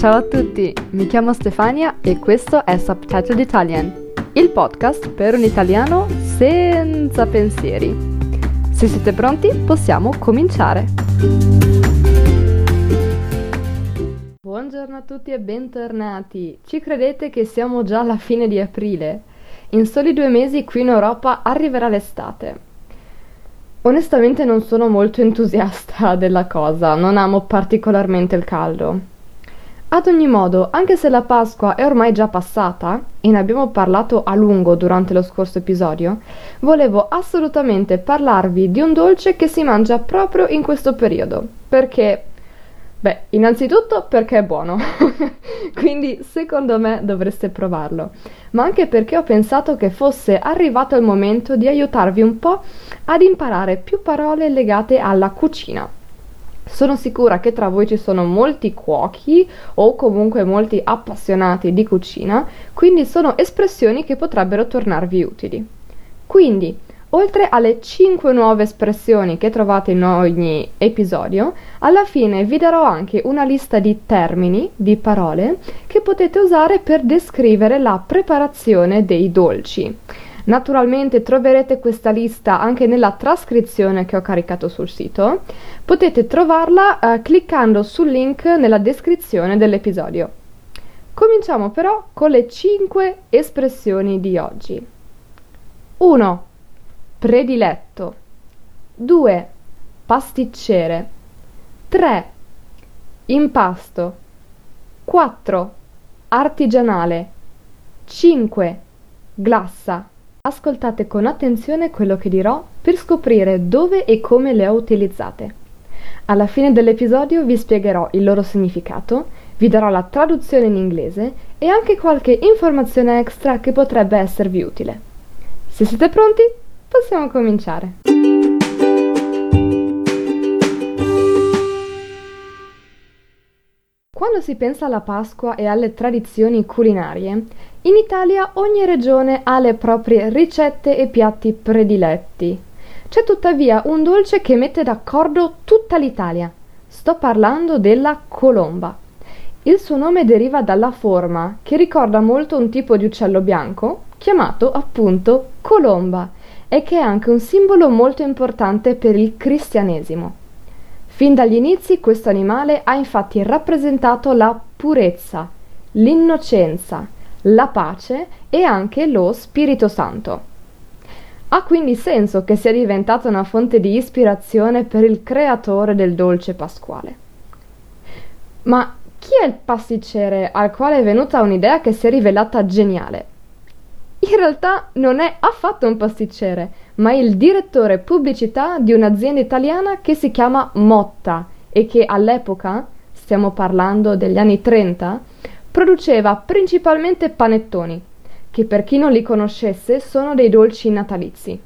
Ciao a tutti, mi chiamo Stefania e questo è Subtitled Italian, il podcast per un italiano senza pensieri. Se siete pronti, possiamo cominciare. Buongiorno a tutti e bentornati. Ci credete che siamo già alla fine di aprile? In soli due mesi qui in Europa arriverà l'estate. Onestamente non sono molto entusiasta della cosa, non amo particolarmente il caldo. Ad ogni modo, anche se la Pasqua è ormai già passata, e ne abbiamo parlato a lungo durante lo scorso episodio, volevo assolutamente parlarvi di un dolce che si mangia proprio in questo periodo, perché? Beh, innanzitutto perché è buono, quindi secondo me dovreste provarlo, ma anche perché ho pensato che fosse arrivato il momento di aiutarvi un po' ad imparare più parole legate alla cucina. Sono sicura che tra voi ci sono molti cuochi o comunque molti appassionati di cucina, quindi sono espressioni che potrebbero tornarvi utili. Quindi, oltre alle 5 nuove espressioni che trovate in ogni episodio, alla fine vi darò anche una lista di termini, di parole, che potete usare per descrivere la preparazione dei dolci. Naturalmente troverete questa lista anche nella trascrizione che ho caricato sul sito. Potete trovarla eh, cliccando sul link nella descrizione dell'episodio. Cominciamo però con le 5 espressioni di oggi. 1. Prediletto. 2. Pasticcere. 3. Impasto. 4. Artigianale. 5. Glassa. Ascoltate con attenzione quello che dirò per scoprire dove e come le ho utilizzate. Alla fine dell'episodio vi spiegherò il loro significato, vi darò la traduzione in inglese e anche qualche informazione extra che potrebbe esservi utile. Se siete pronti, possiamo cominciare. Quando si pensa alla Pasqua e alle tradizioni culinarie, in Italia ogni regione ha le proprie ricette e piatti prediletti. C'è tuttavia un dolce che mette d'accordo tutta l'Italia. Sto parlando della colomba. Il suo nome deriva dalla forma, che ricorda molto un tipo di uccello bianco, chiamato appunto colomba, e che è anche un simbolo molto importante per il cristianesimo. Fin dagli inizi questo animale ha infatti rappresentato la purezza, l'innocenza, la pace e anche lo Spirito Santo. Ha quindi senso che sia diventata una fonte di ispirazione per il creatore del dolce pasquale. Ma chi è il pasticcere al quale è venuta un'idea che si è rivelata geniale? In realtà non è affatto un pasticcere, ma il direttore pubblicità di un'azienda italiana che si chiama Motta e che all'epoca, stiamo parlando degli anni 30, produceva principalmente panettoni, che per chi non li conoscesse sono dei dolci natalizi.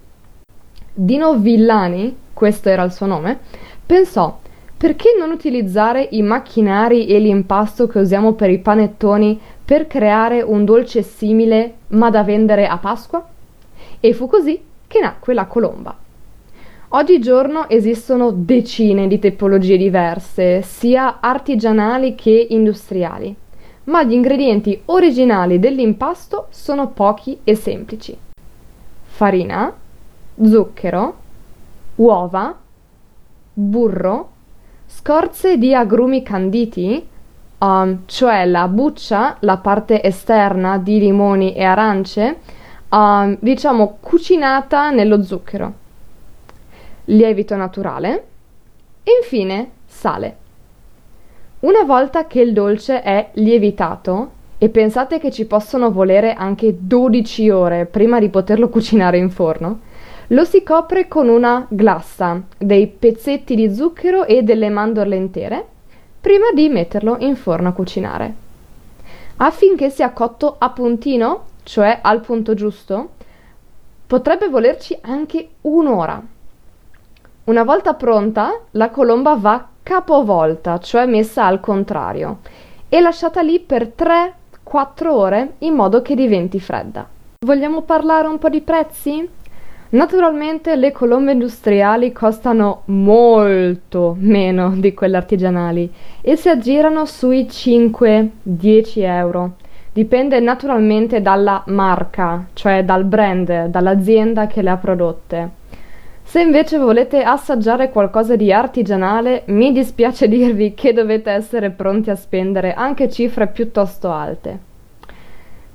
Dino Villani, questo era il suo nome, pensò perché non utilizzare i macchinari e l'impasto che usiamo per i panettoni per creare un dolce simile ma da vendere a Pasqua? E fu così che nacque la colomba. Oggigiorno esistono decine di tipologie diverse, sia artigianali che industriali, ma gli ingredienti originali dell'impasto sono pochi e semplici. Farina, zucchero, uova, burro, scorze di agrumi canditi, um, cioè la buccia, la parte esterna di limoni e arance, um, diciamo cucinata nello zucchero, lievito naturale e infine sale. Una volta che il dolce è lievitato, e pensate che ci possono volere anche 12 ore prima di poterlo cucinare in forno, lo si copre con una glassa, dei pezzetti di zucchero e delle mandorle intere, prima di metterlo in forno a cucinare. Affinché sia cotto a puntino, cioè al punto giusto, potrebbe volerci anche un'ora. Una volta pronta, la colomba va capovolta, cioè messa al contrario, e lasciata lì per 3-4 ore in modo che diventi fredda. Vogliamo parlare un po' di prezzi? Naturalmente le colombe industriali costano molto meno di quelle artigianali e si aggirano sui 5-10 euro. Dipende naturalmente dalla marca, cioè dal brand, dall'azienda che le ha prodotte. Se invece volete assaggiare qualcosa di artigianale, mi dispiace dirvi che dovete essere pronti a spendere anche cifre piuttosto alte.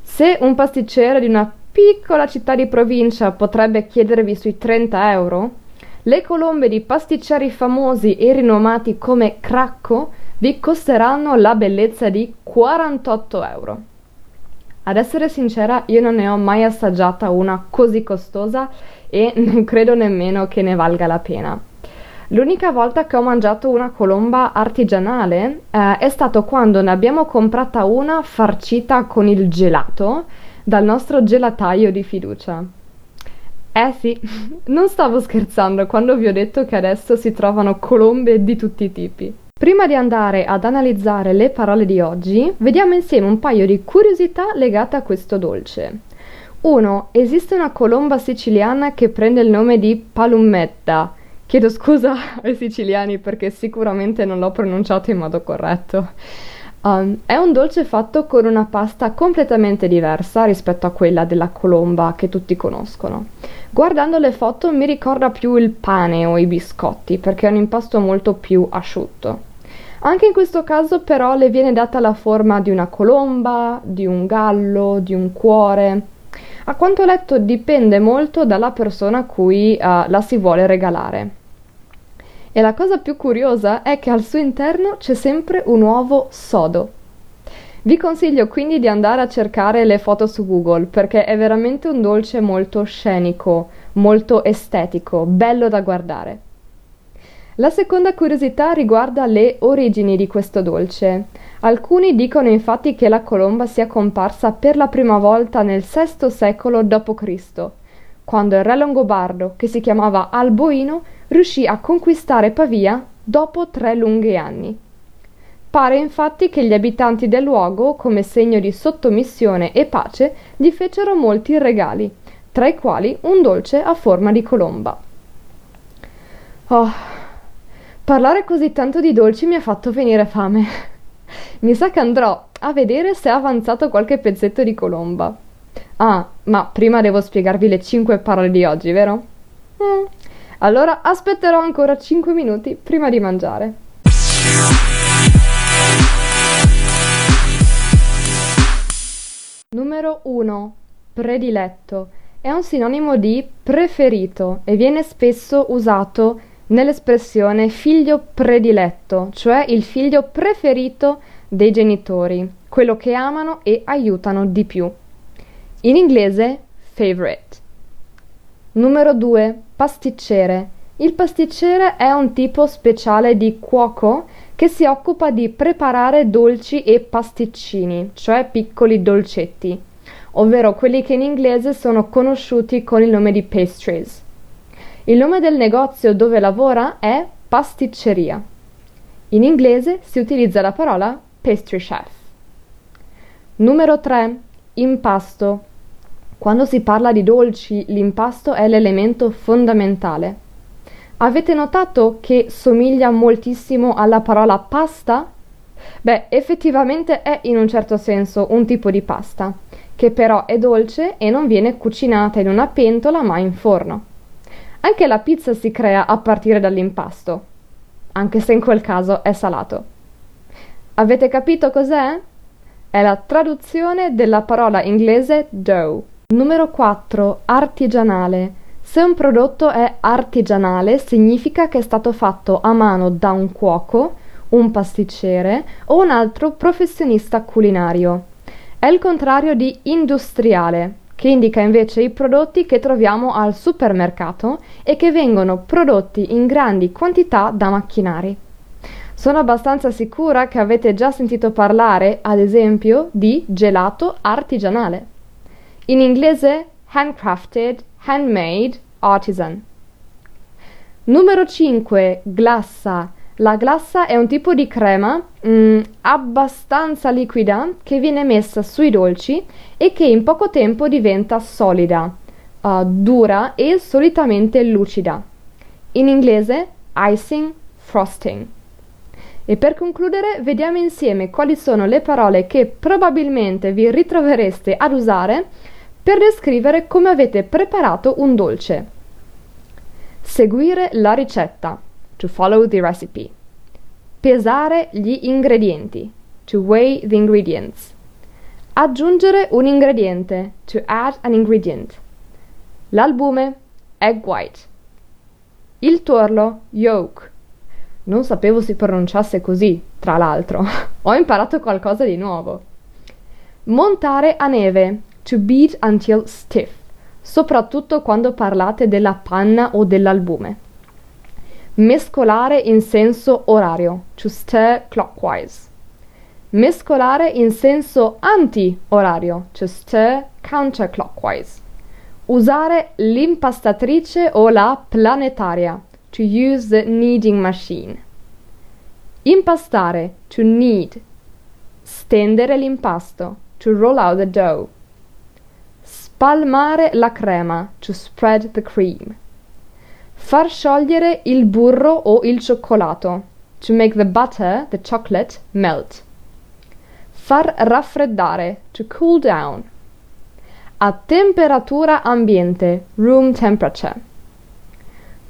Se un pasticcere di una piccola città di provincia potrebbe chiedervi sui 30 euro, le colombe di pasticceri famosi e rinomati come Cracco vi costeranno la bellezza di 48 euro. Ad essere sincera, io non ne ho mai assaggiata una così costosa e non credo nemmeno che ne valga la pena. L'unica volta che ho mangiato una colomba artigianale eh, è stato quando ne abbiamo comprata una farcita con il gelato dal nostro gelataio di fiducia. Eh sì, non stavo scherzando quando vi ho detto che adesso si trovano colombe di tutti i tipi. Prima di andare ad analizzare le parole di oggi, vediamo insieme un paio di curiosità legate a questo dolce. 1. Esiste una colomba siciliana che prende il nome di palummetta. Chiedo scusa ai siciliani perché sicuramente non l'ho pronunciato in modo corretto. Um, è un dolce fatto con una pasta completamente diversa rispetto a quella della colomba che tutti conoscono. Guardando le foto mi ricorda più il pane o i biscotti perché è un impasto molto più asciutto. Anche in questo caso però le viene data la forma di una colomba, di un gallo, di un cuore. A quanto ho letto dipende molto dalla persona a cui uh, la si vuole regalare. E la cosa più curiosa è che al suo interno c'è sempre un uovo sodo. Vi consiglio quindi di andare a cercare le foto su Google perché è veramente un dolce molto scenico, molto estetico, bello da guardare. La seconda curiosità riguarda le origini di questo dolce. Alcuni dicono infatti che la colomba sia comparsa per la prima volta nel VI secolo d.C., quando il re longobardo, che si chiamava Alboino, riuscì a conquistare Pavia dopo tre lunghi anni. Pare infatti che gli abitanti del luogo, come segno di sottomissione e pace, gli fecero molti regali, tra i quali un dolce a forma di colomba. Oh, parlare così tanto di dolci mi ha fatto venire fame. Mi sa che andrò a vedere se è avanzato qualche pezzetto di colomba. Ah, ma prima devo spiegarvi le cinque parole di oggi, vero? Mm. Allora aspetterò ancora 5 minuti prima di mangiare. Numero 1. Prediletto. È un sinonimo di preferito e viene spesso usato nell'espressione figlio prediletto, cioè il figlio preferito dei genitori, quello che amano e aiutano di più. In inglese favorite. Numero 2. Pasticcere. Il pasticcere è un tipo speciale di cuoco che si occupa di preparare dolci e pasticcini, cioè piccoli dolcetti, ovvero quelli che in inglese sono conosciuti con il nome di pastries. Il nome del negozio dove lavora è pasticceria. In inglese si utilizza la parola pastry chef. Numero 3. Impasto. Quando si parla di dolci, l'impasto è l'elemento fondamentale. Avete notato che somiglia moltissimo alla parola pasta? Beh, effettivamente è in un certo senso un tipo di pasta, che però è dolce e non viene cucinata in una pentola ma in forno. Anche la pizza si crea a partire dall'impasto, anche se in quel caso è salato. Avete capito cos'è? È la traduzione della parola inglese dough. Numero 4. Artigianale. Se un prodotto è artigianale significa che è stato fatto a mano da un cuoco, un pasticcere o un altro professionista culinario. È il contrario di industriale, che indica invece i prodotti che troviamo al supermercato e che vengono prodotti in grandi quantità da macchinari. Sono abbastanza sicura che avete già sentito parlare, ad esempio, di gelato artigianale. In inglese handcrafted, handmade, artisan. Numero 5. Glassa. La glassa è un tipo di crema mm, abbastanza liquida che viene messa sui dolci e che in poco tempo diventa solida. Uh, dura e solitamente lucida. In inglese icing, frosting. E per concludere, vediamo insieme quali sono le parole che probabilmente vi ritrovereste ad usare per descrivere come avete preparato un dolce. Seguire la ricetta. To follow the recipe. Pesare gli ingredienti. To weigh the ingredients. Aggiungere un ingrediente. To add an ingredient. L'albume. Egg white. Il tuorlo. Yolk. Non sapevo si pronunciasse così, tra l'altro. Ho imparato qualcosa di nuovo. Montare a neve. To beat until stiff. Soprattutto quando parlate della panna o dell'albume. Mescolare in senso orario. To stir clockwise. Mescolare in senso anti-orario. To stir counterclockwise. Usare l'impastatrice o la planetaria to use the kneading machine. Impastare, to knead. Stendere l'impasto, to roll out the dough. Spalmare la crema, to spread the cream. Far sciogliere il burro o il cioccolato, to make the butter, the chocolate, melt. Far raffreddare, to cool down. A temperatura ambiente, room temperature.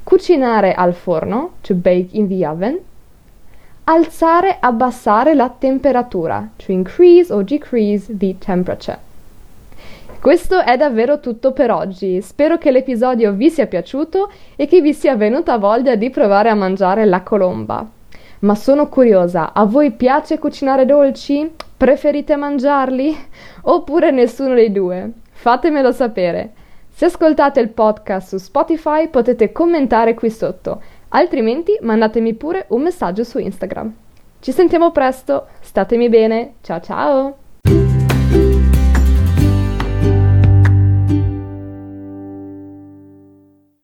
Cucinare al forno, to bake in the oven. Alzare, abbassare la temperatura, to increase or decrease the temperature. Questo è davvero tutto per oggi. Spero che l'episodio vi sia piaciuto e che vi sia venuta voglia di provare a mangiare la colomba. Ma sono curiosa, a voi piace cucinare dolci? Preferite mangiarli? Oppure nessuno dei due? Fatemelo sapere. Se ascoltate il podcast su Spotify potete commentare qui sotto, altrimenti mandatemi pure un messaggio su Instagram. Ci sentiamo presto, statemi bene, ciao ciao!